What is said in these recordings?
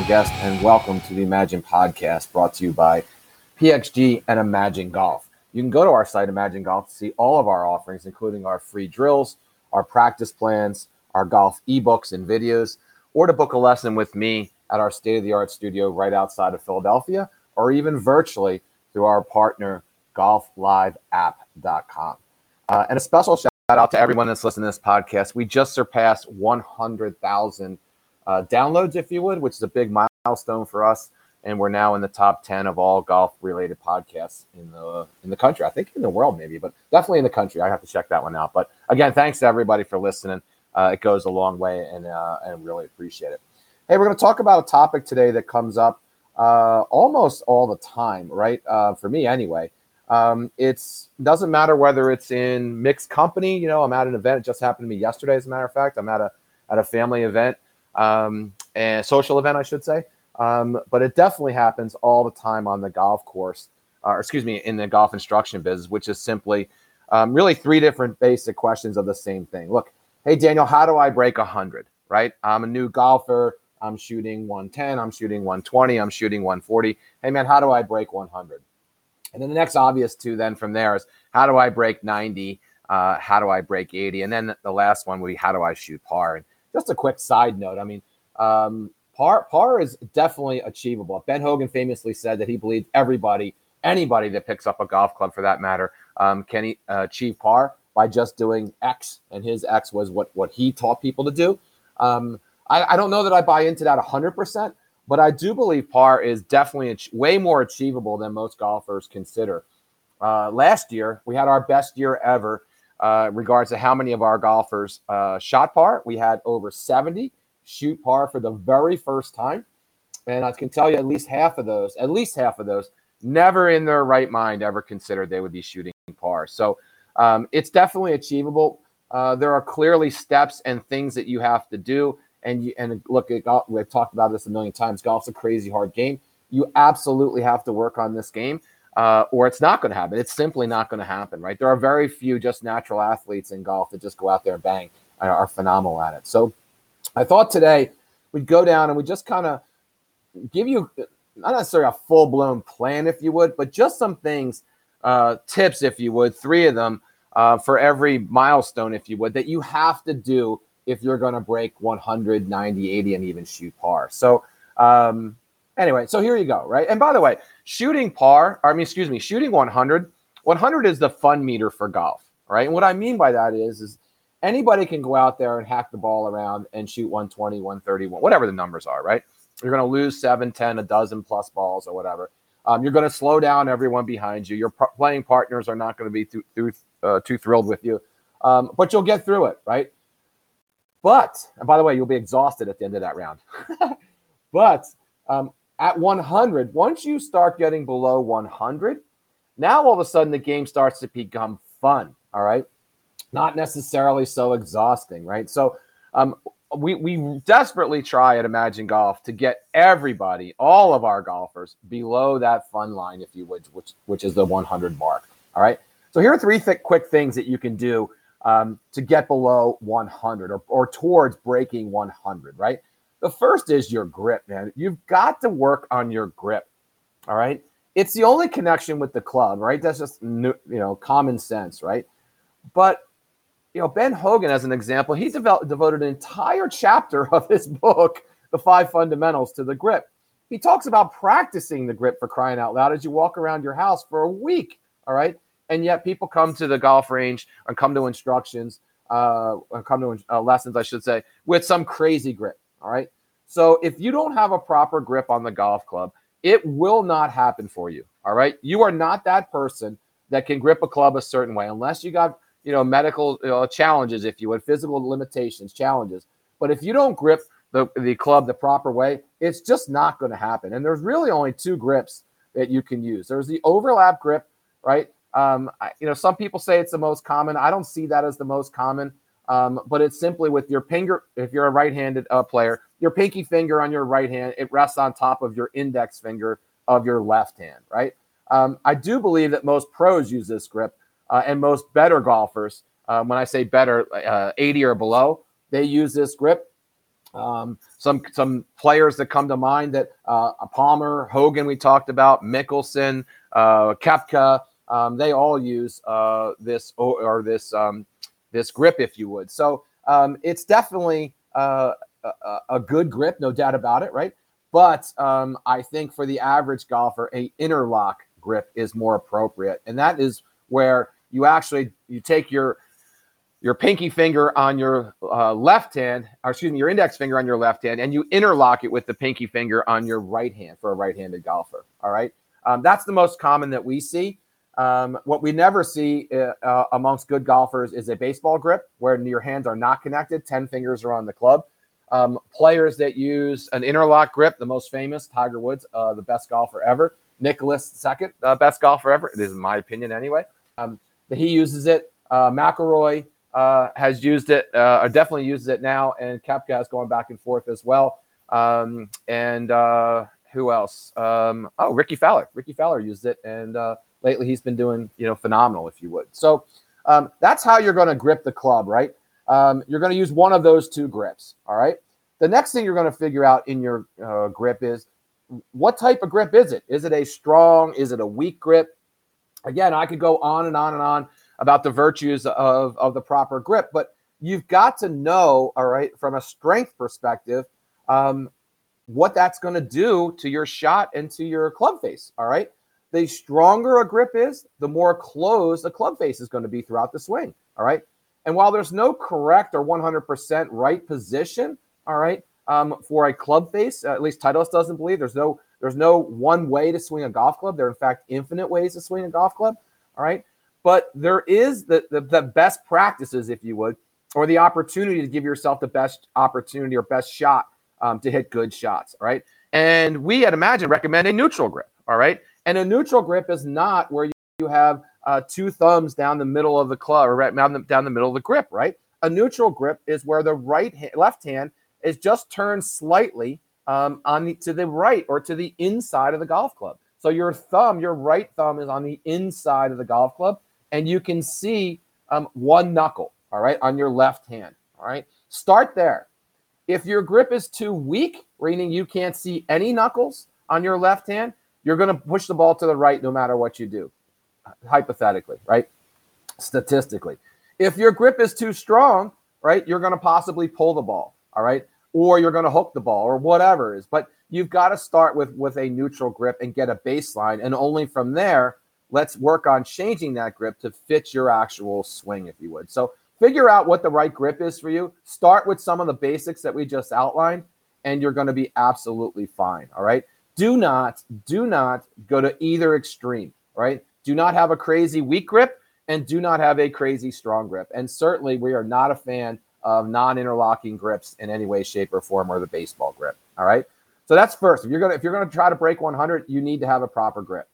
Daniel Guest, and welcome to the Imagine podcast brought to you by PXG and Imagine Golf. You can go to our site, Imagine Golf, to see all of our offerings, including our free drills, our practice plans, our golf ebooks and videos, or to book a lesson with me at our state of the art studio right outside of Philadelphia, or even virtually through our partner, golfliveapp.com. Uh, and a special shout out to everyone that's listening to this podcast. We just surpassed 100,000 uh, downloads, if you would, which is a big milestone for us. And we're now in the top 10 of all golf related podcasts in the in the country. I think in the world, maybe, but definitely in the country. I have to check that one out. But again, thanks to everybody for listening. Uh, it goes a long way, and uh, and really appreciate it. Hey, we're going to talk about a topic today that comes up uh, almost all the time, right? Uh, for me, anyway. Um, it's doesn't matter whether it's in mixed company. You know, I'm at an event. It just happened to me yesterday, as a matter of fact. I'm at a at a family event, um, and social event, I should say. Um, but it definitely happens all the time on the golf course, or excuse me, in the golf instruction business, which is simply um, really three different basic questions of the same thing. Look, hey Daniel, how do I break a hundred? Right? I'm a new golfer. I'm shooting 110. I'm shooting 120. I'm shooting 140. Hey man, how do I break 100? And then the next obvious two then from there is how do I break 90? Uh, how do I break 80? And then the last one would be how do I shoot par? And just a quick side note, I mean, um, par par is definitely achievable. Ben Hogan famously said that he believes everybody, anybody that picks up a golf club for that matter, um, can uh, achieve par by just doing X, and his X was what what he taught people to do. Um, I, I don't know that I buy into that 100 percent but I do believe par is definitely way more achievable than most golfers consider. Uh, last year, we had our best year ever uh, regards to how many of our golfers uh, shot par. We had over 70 shoot par for the very first time. And I can tell you at least half of those, at least half of those, never in their right mind ever considered they would be shooting par. So um, it's definitely achievable. Uh, there are clearly steps and things that you have to do and you and look at golf, we've talked about this a million times. Golf's a crazy hard game. You absolutely have to work on this game, uh, or it's not going to happen. It's simply not going to happen, right? There are very few just natural athletes in golf that just go out there and bang and are phenomenal at it. So, I thought today we'd go down and we just kind of give you not necessarily a full blown plan, if you would, but just some things, uh, tips, if you would, three of them uh, for every milestone, if you would, that you have to do if you're going to break 100, 90, 80, and even shoot par. So, um, anyway, so here you go, right? And by the way, shooting par, I mean, excuse me, shooting 100, 100 is the fun meter for golf, right? And what I mean by that is, is anybody can go out there and hack the ball around and shoot 120, 130, whatever the numbers are, right? You're going to lose seven, 10, a dozen plus balls or whatever. Um, you're going to slow down everyone behind you. Your playing partners are not going to be too, too, uh, too thrilled with you, um, but you'll get through it, right? But, and by the way, you'll be exhausted at the end of that round. but um, at 100, once you start getting below 100, now all of a sudden the game starts to become fun. All right. Not necessarily so exhausting, right? So um, we, we desperately try at Imagine Golf to get everybody, all of our golfers, below that fun line, if you would, which, which is the 100 mark. All right. So here are three th- quick things that you can do um, to get below 100 or, or towards breaking 100, right? The first is your grip, man. You've got to work on your grip. All right. It's the only connection with the club, right? That's just, you know, common sense, right? But, you know, Ben Hogan, as an example, he developed, devoted an entire chapter of his book, The Five Fundamentals, to the grip. He talks about practicing the grip for crying out loud as you walk around your house for a week. All right and yet people come to the golf range and come to instructions, uh, come to uh, lessons, I should say, with some crazy grip. All right. So if you don't have a proper grip on the golf club, it will not happen for you. All right. You are not that person that can grip a club a certain way unless you got, you know, medical you know, challenges, if you would, physical limitations, challenges. But if you don't grip the, the club the proper way, it's just not going to happen. And there's really only two grips that you can use. There's the overlap grip, right? Um, I, you know, some people say it's the most common. I don't see that as the most common, um, but it's simply with your finger. If you're a right-handed uh, player, your pinky finger on your right hand it rests on top of your index finger of your left hand. Right. Um, I do believe that most pros use this grip, uh, and most better golfers. Um, when I say better, uh, 80 or below, they use this grip. Um, some some players that come to mind that uh, Palmer, Hogan, we talked about, Mickelson, uh, Koepka, um, they all use uh, this or, or this um, this grip, if you would. So um, it's definitely uh, a, good grip, no doubt about it, right? But um, I think for the average golfer, a interlock grip is more appropriate, and that is where you actually you take your your pinky finger on your uh, left hand, or excuse me, your index finger on your left hand, and you interlock it with the pinky finger on your right hand for a right-handed golfer. All right, um, that's the most common that we see. Um, what we never see uh, uh, amongst good golfers is a baseball grip where your hands are not connected, 10 fingers are on the club. Um, players that use an interlock grip, the most famous, Tiger Woods, uh, the best golfer ever. Nicklaus, second uh, best golfer ever. It is my opinion anyway. Um, he uses it. Uh, McIlroy uh, has used it, or definitely uses it now, and Koepka is going back and forth as well. Um, and who else? Um, oh, Rickie Fowler. Rickie Fowler used it, and lately he's been doing you know phenomenal, if you would. So um, that's how you're going to grip the club, right? Um, you're going to use one of those two grips. All right. The next thing you're going to figure out in your uh, grip is what type of grip is it? Is it a strong? Is it a weak grip? Again, I could go on and on and on about the virtues of, of the proper grip, but you've got to know, all right, from a strength perspective, um, what that's going to do to your shot and to your club face. All right the stronger a grip is, the more closed the club face is going to be throughout the swing. All right. And while there's no correct or 100% right position, all right, um, for a club face, at least Titleist doesn't believe there's no there's no one way to swing a golf club. There are in fact infinite ways to swing a golf club. All right. But there is the, the, the best practices, if you would, or the opportunity to give yourself the best opportunity or best shot um, to hit good shots. All right. And we at Imagine recommend a neutral grip. All right. And a neutral grip is not where you have uh, two thumbs down the middle of the club or right down the, down the middle of the grip, right? A neutral grip is where the right hand, left hand is just turned slightly um, on the, to the right or to the inside of the golf club. So your thumb, your right thumb, is on the inside of the golf club, and you can see um, one knuckle, all right, on your left hand. All right, start there. If your grip is too weak, meaning you can't see any knuckles on your left hand, you're going to push the ball to the right no matter what you do, hypothetically, right? Statistically. If your grip is too strong, right, you're going to possibly pull the ball, all right? Or you're going to hook the ball or whatever it is. But you've got to start with with a neutral grip and get a baseline and only from there let's work on changing that grip to fit your actual swing if you would. So figure out what the right grip is for you. Start with some of the basics that we just outlined and you're going to be absolutely fine, all right? do not, do not go to either extreme, right? Do not have a crazy weak grip and do not have a crazy strong grip. And certainly we are not a fan of non-interlocking grips in any way, shape, or form, or the baseball grip. All right. So that's first. If you're gonna if you're gonna try to break 100, you need to have a proper grip.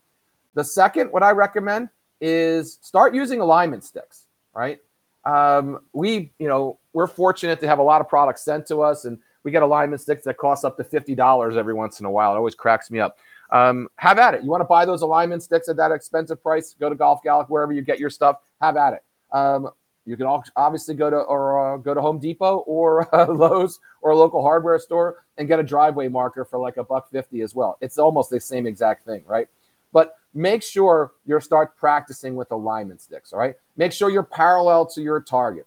The second, what I recommend is start using alignment sticks. Right. Um, we, you know, we're fortunate to have a lot of products sent to us, and we get alignment sticks that cost up to $50 every once in a while. It always cracks me up. Um, have at it. You want to buy those alignment sticks at that expensive price? Go to Golf Galaxy, wherever you get your stuff. Have at it. Um, you can obviously go to or uh, go to Home Depot or uh, Lowe's or a local hardware store and get a driveway marker for like a buck fifty as well. It's almost the same exact thing, right? But make sure you start practicing with alignment sticks. All right. Make sure you're parallel to your target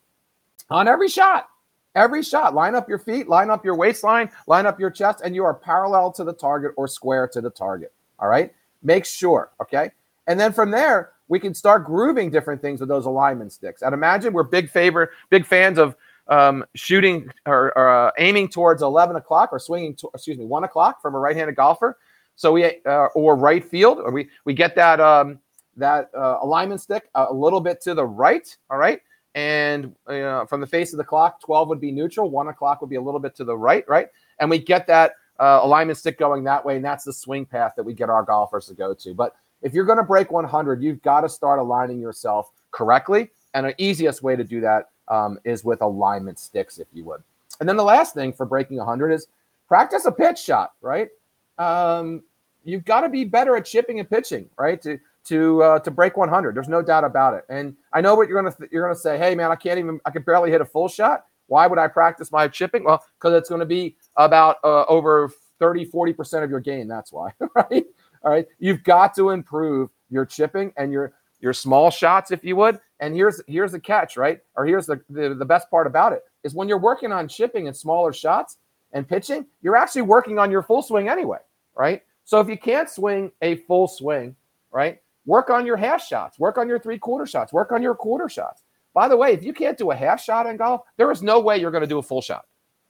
on every shot. Every shot, line up your feet, line up your waistline, line up your chest, and you are parallel to the target or square to the target. All right. Make sure. Okay. And then from there, we can start grooving different things with those alignment sticks. And imagine we're big favor, big fans of um, shooting or, or uh, aiming towards 11 o'clock or swinging, to, excuse me, one o'clock from a right-handed golfer. So we uh, or right field, or we we get that um, that uh, alignment stick a little bit to the right. All right, and from the face of the clock, 12 would be neutral, one o'clock would be a little bit to the right, right? And we get that uh, alignment stick going that way, and that's the swing path that we get our golfers to go to. But if you're going to break 100, you've got to start aligning yourself correctly. And the easiest way to do that um, is with alignment sticks, if you would. And then the last thing for breaking 100 is practice a pitch shot, right? Um, you've got to be better at chipping and pitching, right? To to uh, to break 100. There's no doubt about it. And I know what you're gonna th- you're gonna say. Hey man, I can't even I can barely hit a full shot. Why would I practice my chipping? Well, because it's going to be about uh, over 30, 40% of your game. That's why, right? All right. You've got to improve your chipping and your your small shots, if you would. And here's here's the catch, right? Or here's the, the, the best part about it is when you're working on chipping and smaller shots and pitching, you're actually working on your full swing anyway, right? So if you can't swing a full swing, right? Work on your half shots, work on your three quarter shots, work on your quarter shots. By the way, if you can't do a half shot in golf, there is no way you're going to do a full shot,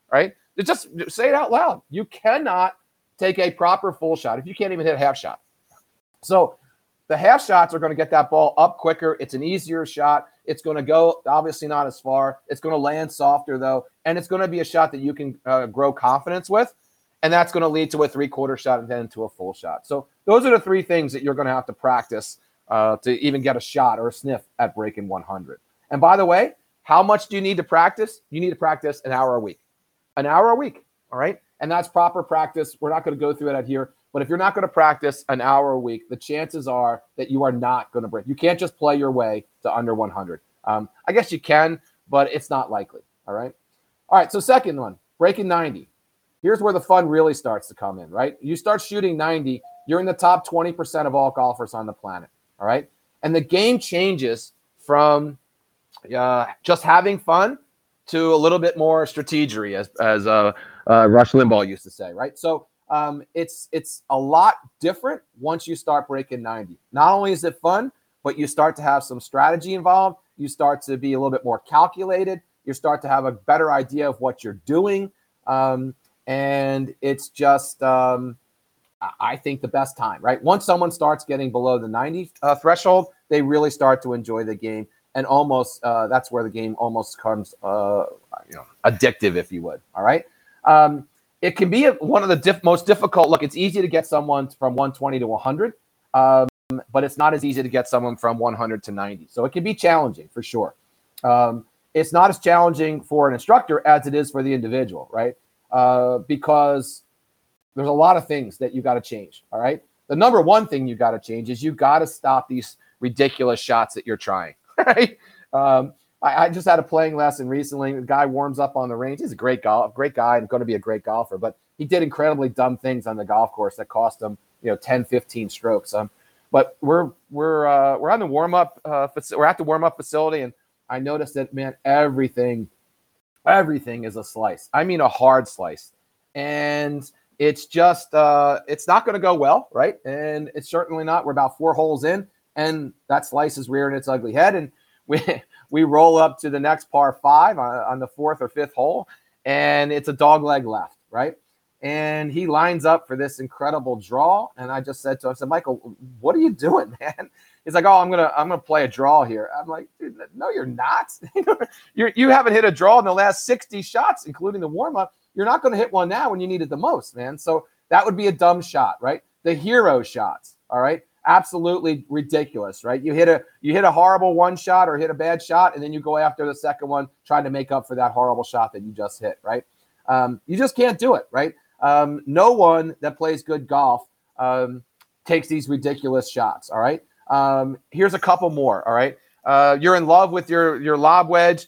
right? Just say it out loud. You cannot take a proper full shot if you can't even hit a half shot. So the half shots are going to get that ball up quicker. It's an easier shot. It's going to go obviously not as far. It's going to land softer though, and it's going to be a shot that you can uh, grow confidence with, and that's going to lead to a three quarter shot and then to a full shot. So those are the three things that you're going to have to practice uh, to even get a shot or a sniff at breaking 100. And by the way, how much do you need to practice? You need to practice an hour a week, an hour a week. All right, and that's proper practice. We're not going to go through that here. But if you're not going to practice an hour a week, the chances are that you are not going to break. You can't just play your way to under 100. Um, I guess you can, but it's not likely. All right. All right. So, second one, breaking 90. Here's where the fun really starts to come in, right? You start shooting 90, you're in the top 20% of all golfers on the planet. All right. And the game changes from uh, just having fun to a little bit more strategery, as, as uh, uh, Rush Limbaugh used to say, right? So, um, it's it's a lot different once you start breaking 90. Not only is it fun, but you start to have some strategy involved. You start to be a little bit more calculated. You start to have a better idea of what you're doing, um, and it's just um, I think the best time. Right once someone starts getting below the 90 uh, threshold, they really start to enjoy the game, and almost uh, that's where the game almost comes, uh, you know addictive, if you would. All right. Um, it can be one of the diff- most difficult. Look, it's easy to get someone from 120 to 100, um, but it's not as easy to get someone from 100 to 90. So it can be challenging for sure. Um, it's not as challenging for an instructor as it is for the individual, right? Uh, because there's a lot of things that you got to change. All right. The number one thing you got to change is you got to stop these ridiculous shots that you're trying. Right. Um, I, I, just had a playing lesson recently. The guy warms up on the range. He's a great golf, great guy, and going to be a great golfer. But he did incredibly dumb things on the golf course that cost him, you know, 10, 15 strokes. Um, but we're we're uh, we're on the warm up. Uh, we're at the warm up facility, and I noticed that man, everything, everything is a slice. I mean, a hard slice, and it's just uh, it's not going to go well, right? And it's certainly not. We're about four holes in, and that slice is rearing its ugly head, and we we roll up to the next par five on, on the fourth or fifth hole, and it's a dog leg left, right? And he lines up for this incredible draw. And I just said to him, I said, Michael, what are you doing, man? He's like, Oh, I'm gonna I'm gonna play a draw here. I'm like, no, you're not. you're, you haven't hit a draw in the last 60 shots, including the warm-up. You're not gonna hit one now when you need it the most, man. So that would be a dumb shot, right? The hero shots, all right absolutely ridiculous, right? You hit a you hit a horrible one shot or hit a bad shot, and then you go after the second one trying to make up for that horrible shot that you just hit, right? Um, you just can't do it, right? Um, no one that plays good golf um, takes these ridiculous shots. All right. Um, here's a couple more. All right. Uh, you're in love with your your lob wedge,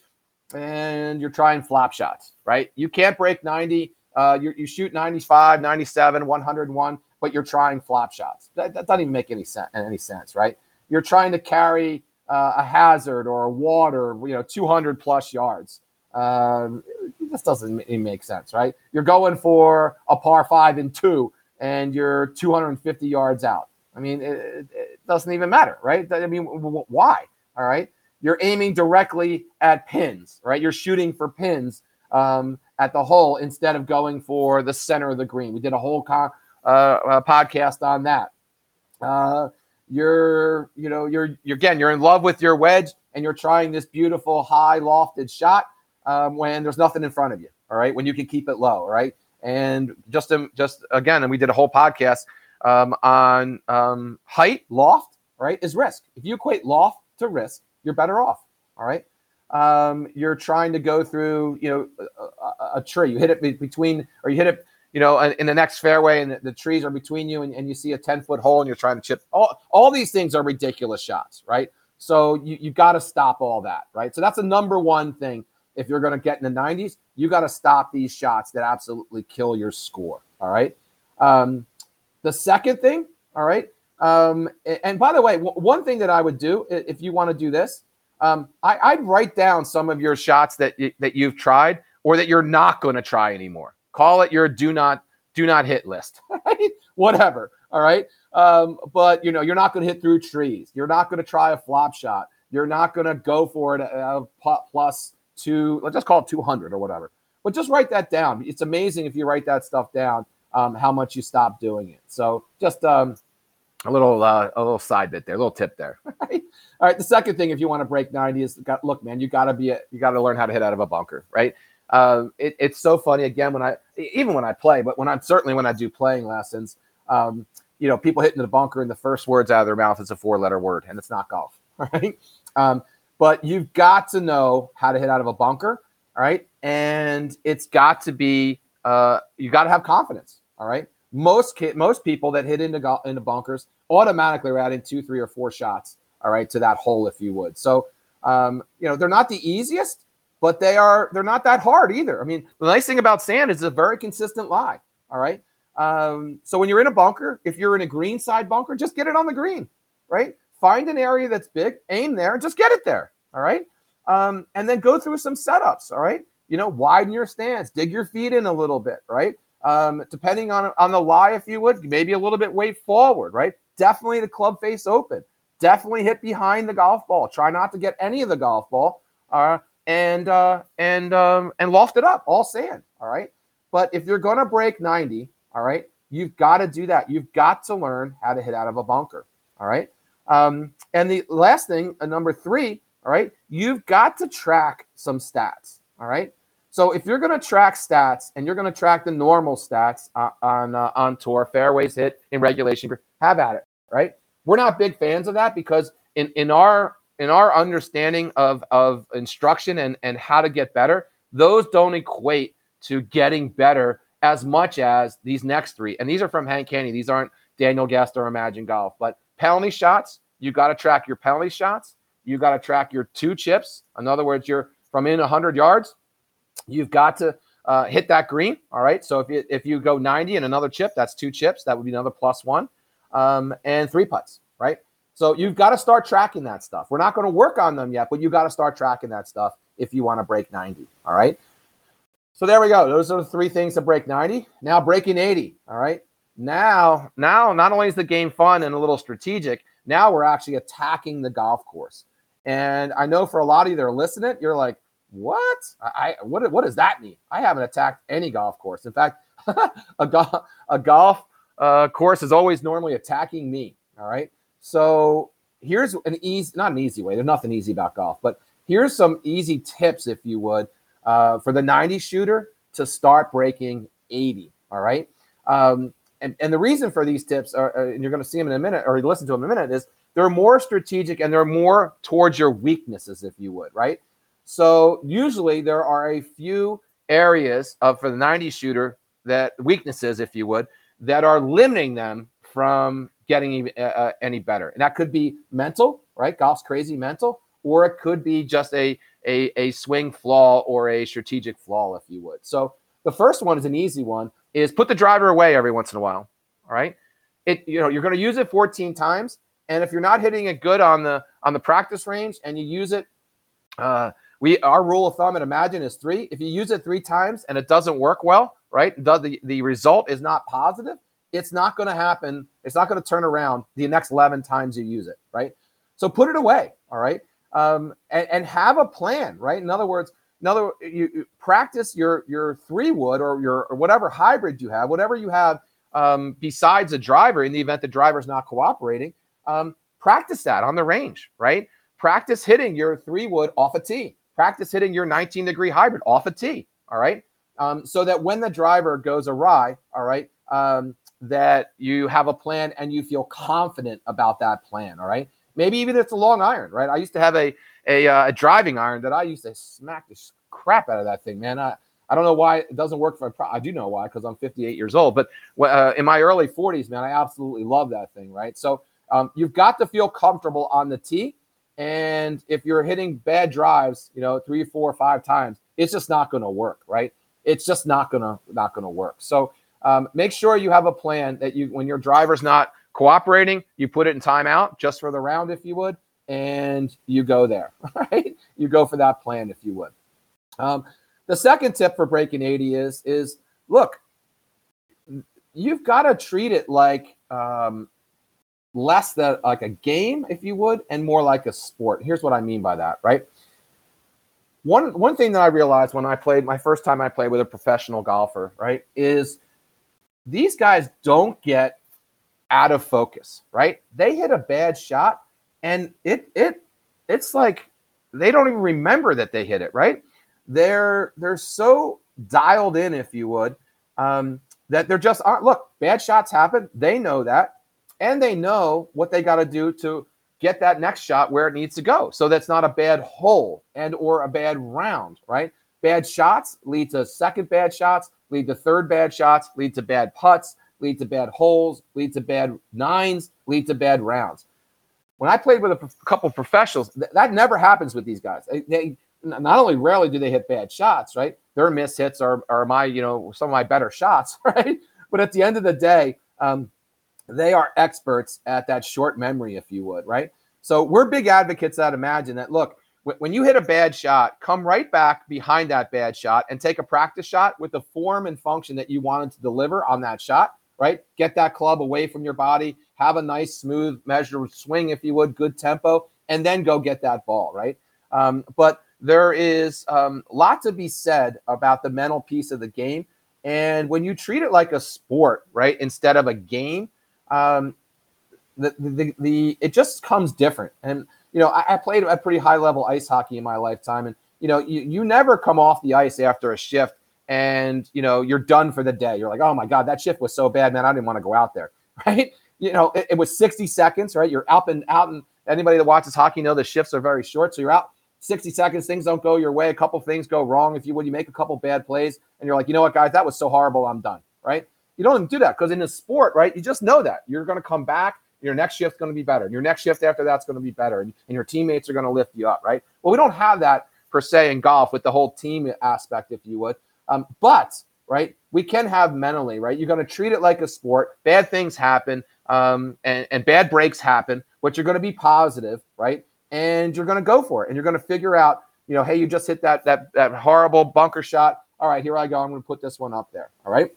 and you're trying flop shots, right? You can't break 90. Uh, you, you shoot 95, 97, 101 but you're trying flop shots. That, that doesn't even make any sense. Any sense, right? You're trying to carry uh, a hazard or a water, you know, 200 plus yards. Um, this doesn't make sense, right? You're going for a par five and two, and you're 250 yards out. I mean, it, it doesn't even matter, right? I mean, why? All right. You're aiming directly at pins, right? You're shooting for pins um, at the hole instead of going for the center of the green. We did a whole uh, podcast on that. Uh, you're, you know, you're, you're again, you're in love with your wedge and you're trying this beautiful high lofted shot um, when there's nothing in front of you. All right, when you can keep it low. right? and just just again, and we did a whole podcast um, on um, height, loft. Right, is risk. If you equate loft to risk, you're better off. All right. Um, you're trying to go through, you know, a, a, tree. You hit it between, or you hit it you know, in the next fairway and the, the trees are between you and, and you see a 10 foot hole and you're trying to chip. All, all these things are ridiculous shots, right? So you, you got to stop all that, right? So that's the number one thing if you're going to get in the 90s, you got to stop these shots that absolutely kill your score. All right. Um, the second thing, all right. Um, and by the way, w- one thing that I would do if you want to do this, um, I, would write down some of your shots that y- that you've tried or that you're not going to try anymore. Call it your do not do not hit list. Whatever. All right. Um, but you know, you're not going to hit through trees. You're not going to try a flop shot. You're not going to go for it uh, plus two. Let's just call it 200 or whatever. But just write that down. It's amazing if you write that stuff down, um, how much you stop doing it. So just um, a little uh, a little side bit there, a little tip there. All right. The second thing, if you want to break 90, is look, man, you got to be a, you got to learn how to hit out of a bunker, right? Um, it, it's so funny again when I even when I play, but when I'm certainly when I do playing lessons, um, you know, people hitting the bunker and the first words out of their mouth is a four letter word, and it's not golf, right? Um, but you've got to know how to hit out of a bunker, all right? And it's got to be uh, you got to have confidence, all right? Most most people that hit into go- into bunkers automatically are adding two, three, or four shots, all right, to that hole, if you would. So, um, you know, they're not the easiest, but they are they're not that hard either. I mean, the nice thing about sand is it's a very consistent lie. All right. Um, so when you're in a bunker, if you're in a green side bunker, just get it on the green, right? Find an area that's big, aim there, and just get it there. All right. Um, and then go through some setups. All right. You know, widen your stance, dig your feet in a little bit, right? Um, depending on on the lie, if you would, maybe a little bit weight forward, right? Definitely the club face open. Definitely hit behind the golf ball. Try not to get any of the golf ball. Uh, and uh, and um, and loft it up, all sand. All right. But if you're to break 90, all right, you've got to do that. You've got to learn how to hit out of a bunker. All right. Um, and the last thing, uh, number three, all right, you've got to track some stats. All right. So if you're going to track stats and you're going to track the normal stats uh, on uh, on tour, fairways hit in regulation, have at it. Right. We're not big fans of that because in in our in our understanding of of instruction and and how to get better, those don't equate to getting better as much as these next three. And these are from Hank Haney. These aren't Daniel Guest or Imagine Golf. But penalty shots, you got to track your penalty shots. You got to track your two chips. In other words, you're from in 100 yards. You've got to uh, hit that green. All right. So if you, if you go 90 and another chip, that's two chips. That would be another plus one. Um, and three putts. Right. So you've got to start tracking that stuff. We're not going to work on them yet, but you've got to start tracking that stuff if you want to break 90. All right. So there we go. Those are the three things to break 90. Now breaking 80. All right. Now, now not only is the game fun and a little strategic, now we're actually attacking the golf course. And I know for a lot of you that are listening, you're like, what? I, I what what does that mean? I haven't attacked any golf course. In fact, a, go- a golf uh, course is always normally attacking me. All right. So here's an easy, not an easy way. There's nothing easy about golf, but here's some easy tips, if you would, uh, for the 90 shooter to start breaking 80. All right. Um, and, and the reason for these tips are, uh, and you're going to see them in a minute or listen to them in a minute, is they're more strategic and they're more towards your weaknesses, if you would, right? So usually there are a few areas of for the 90 shooter that weaknesses, if you would, that are limiting them from getting even, uh, uh, any better. And that could be mental, right? Golf's crazy mental, or it could be just a, a, a swing flaw or a strategic flaw, if you would. So the first one is an easy one is put the driver away every once in a while. All right. It, you know, you're going to use it 14 times. And if you're not hitting it good on the on the practice range and you use it, uh, we our rule of thumb at Imagine is three. If you use it three times and it doesn't work well, right? The, the result is not positive, it's not going to happen. It's not going to turn around the next 11 times you use it, right? So put it away, all right? Um, and, and have a plan, right? In other words, in other you, you practice your your three wood or your or whatever hybrid you have, whatever you have um, besides a driver. In the event the driver's not cooperating, um, practice that on the range, right? Practice hitting your three wood off a tee. Practice hitting your 19 degree hybrid off a tee. All right, um, so that when the driver goes awry, all right, um, that you have a plan and you feel confident about that plan. All right. Maybe even it's a long iron, right? I used to have a a, uh, a driving iron that I used to smack the crap out of that thing, man. I, I don't know why it doesn't work for. I do know why because I'm 58 years old. But uh, in my early 40s, man, I absolutely love that thing, right? So um, you've got to feel comfortable on the tee, and if you're hitting bad drives, you know, three, four, five times, it's just not going to work, right? It's just not going to not going to work. So um, make sure you have a plan that you when your driver's not cooperating, you put it in timeout just for the round, if you would, and you go there, right? You go for that plan, if you would. Um, the second tip for breaking 80 is is look, you've got to treat it like um, less than like a game, if you would, and more like a sport. Here's what I mean by that, right? One one thing that I realized when I played my first time I played with a professional golfer, right, is these guys don't get out of focus, right? They hit a bad shot and it it it's like they don't even remember that they hit it, right? They're they're so dialed in, if you would, um, that they're just aren't look, bad shots happen. They know that, and they know what they got to do to get that next shot where it needs to go. So that's not a bad hole and or a bad round, right? Bad shots lead to second bad shots, lead to third bad shots, lead to bad putts, lead to bad holes, lead to bad nines, lead to bad rounds. When I played with a couple professionals, th- that never happens with these guys. They, they, not only rarely do they hit bad shots, right? Their miss hits are, are my, you know, some of my better shots, right? But at the end of the day, um, they are experts at that short memory, if you would, right? So we're big advocates that imagine that, look, when you hit a bad shot, come right back behind that bad shot and take a practice shot with the form and function that you wanted to deliver on that shot, right? Get that club away from your body, have a nice, smooth, measured swing, if you would, good tempo, and then go get that ball, right? Um, but there is um, a lot to be said about the mental piece of the game. And when you treat it like a sport, right, instead of a game, um, the, the, the, it just comes different. And you know, I, I played a pretty high level ice hockey in my lifetime, and you know, you, you never come off the ice after a shift and you know you're done for the day. You're like, oh my god, that shift was so bad, man. I didn't want to go out there, right? You know, it, it was 60 seconds, right? You're up and out, and anybody that watches hockey know the shifts are very short, so you're out 60 seconds. Things don't go your way. A couple things go wrong. If you would, you make a couple bad plays, and you're like, you know what, guys, that was so horrible. I'm done, right? You don't do that because in a sport, right? You just know that you're going to come back your next shift's going to be better. Your next shift after that's going to be better. And, and your teammates are going to lift you up, right? Well, we don't have that per se in golf with the whole team aspect, if you would. Um, but, right, we can have mentally, right? You're going to treat it like a sport. Bad things happen um, and, and bad breaks happen, but you're going to be positive, right? And you're going to go for it. And you're going to figure out, you know, hey, you just hit that, that, that horrible bunker shot. All right, here I go. I'm going to put this one up there. All right.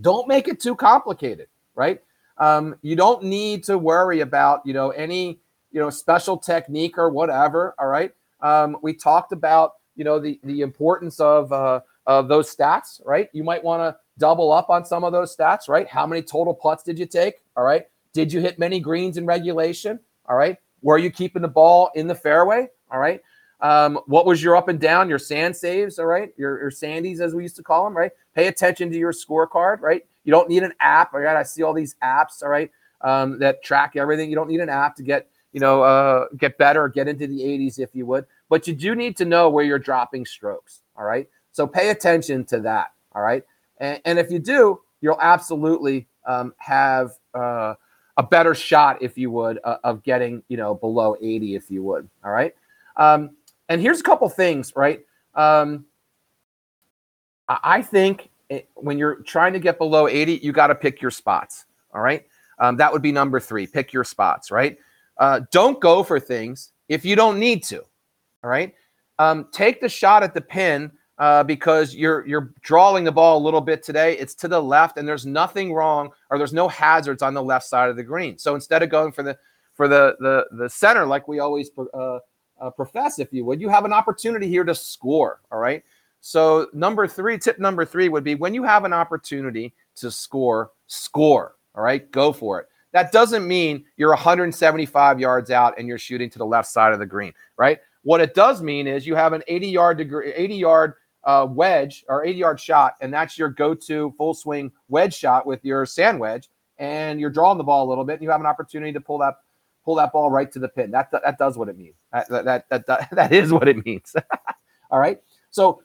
Don't make it too complicated, right? Um, you don't need to worry about you know any you know special technique or whatever. All right. Um, we talked about you know the the importance of uh, of those stats. Right. You might want to double up on some of those stats. Right. How many total putts did you take? All right. Did you hit many greens in regulation? All right. Were you keeping the ball in the fairway? All right. Um, what was your up and down, your sand saves? All right. Your, your sandies, as we used to call them. Right. Pay attention to your scorecard. Right. You don't need an app. All right, I see all these apps. All right, um, that track everything. You don't need an app to get you know uh, get better or get into the 80s if you would. But you do need to know where you're dropping strokes. All right, so pay attention to that. All right, and, and if you do, you'll absolutely um, have uh, a better shot, if you would, uh, of getting you know below 80, if you would. All right, um, and here's a couple things. Right, um, I think when you're trying to get below 80, you got to pick your spots. All right. Um, that would be number three. Pick your spots, right? Uh, don't go for things if you don't need to. All right. Um, take the shot at the pin uh, because you're you're drawing the ball a little bit today. It's to the left, and there's nothing wrong, or there's no hazards on the left side of the green. So instead of going for the for the the the center like we always uh, uh, profess, if you would, you have an opportunity here to score. All right. So, number three, tip number three would be when you have an opportunity to score, score. All right, go for it. That doesn't mean you're 175 yards out and you're shooting to the left side of the green, right? What it does mean is you have an 80 yard degree, 80 yard uh, wedge or 80 yard shot, and that's your go to full swing wedge shot with your sand wedge, and you're drawing the ball a little bit, and you have an opportunity to pull that pull that ball right to the pin. That that does what it means. That that that, that, that is what it means. All right. So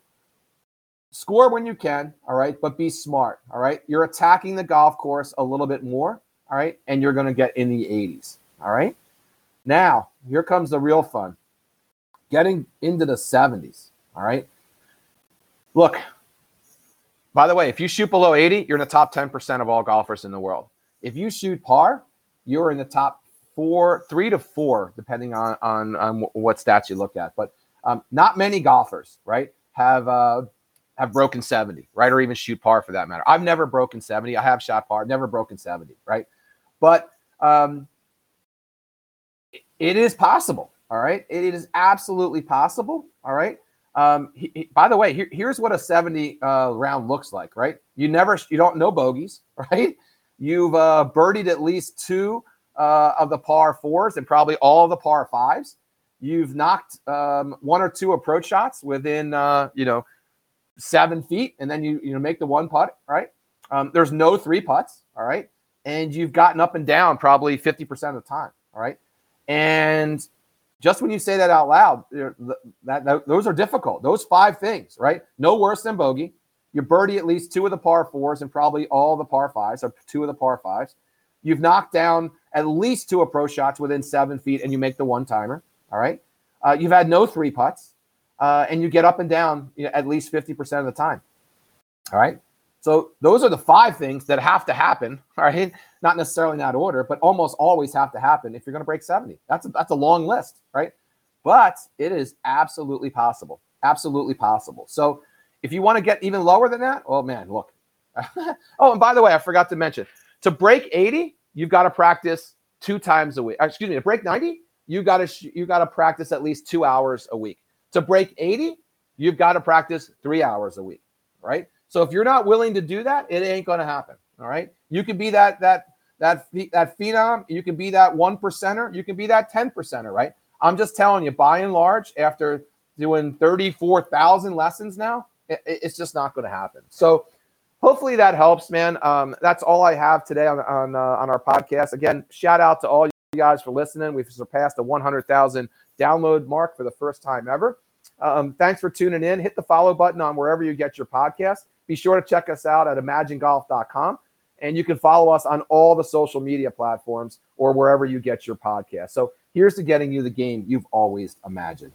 score when you can, all right, but be smart, all right? You're attacking the golf course a little bit more, all right, and you're going to get in the 80s, all right? Now, here comes the real fun getting into the 70s, all right? Look, by the way, if you shoot below 80, you're in the top 10% of all golfers in the world. If you shoot par, you're in the top four, three to four, depending on on, on what stats you look at. But um, not many golfers, right, have uh, have broken 70, right, or even shoot par for that matter. I've never broken 70. I have shot par, never broken 70, right? But um, it is possible. All right, it is absolutely possible. All right. Um, he, he, by the way, here, here's what a 70 uh, round looks like, right? You never, you don't know bogeys, right? You've uh, birdied at least two uh, of the par fours and probably all the par fives. You've knocked um, one or two approach shots within, uh, you know, seven feet, and then you you know make the one putt. Right? Um, there's no three putts. All right, and you've gotten up and down probably 50 percent of the time. All right, and just when you say that out loud, that, that, those are difficult. Those five things, right? No worse than bogey. You birdie at least two of the par fours and probably all the par fives, or two of the par fives. You've knocked down at least two approach shots within seven feet, and you make the one timer. All right. Uh, you've had no three putts, uh, and you get up and down you know, at least 50% of the time. All right. So those are the five things that have to happen. All right. Not necessarily in that order, but almost always have to happen if you're going to break 70. That's a, that's a long list, right? But it is absolutely possible. Absolutely possible. So if you want to get even lower than that, oh man, look. oh, and by the way, I forgot to mention to break 80, you've got to practice two times a week. Uh, excuse me, to break 90, you got to you got to practice at least 2 hours a week. To break 80, you've got to practice 3 hours a week, right? So if you're not willing to do that, it ain't going to happen, all right? You can be that that that that phenom, you can be that 1 percenter, you can be that 10 percenter, right? I'm just telling you by and large after doing 34,000 lessons now, it, it's just not going to happen. So hopefully that helps, man. Um, that's all I have today on on, uh, on our podcast. Again, shout out to all you guys for listening. We've surpassed the 100,000 download mark for the first time ever. Um, thanks for tuning in. Hit the follow button on wherever you get your podcast. Be sure to check us out at imaginegolf.com. And you can follow us on all the social media platforms or wherever you get your podcast. So here's to getting you the game you've always imagined.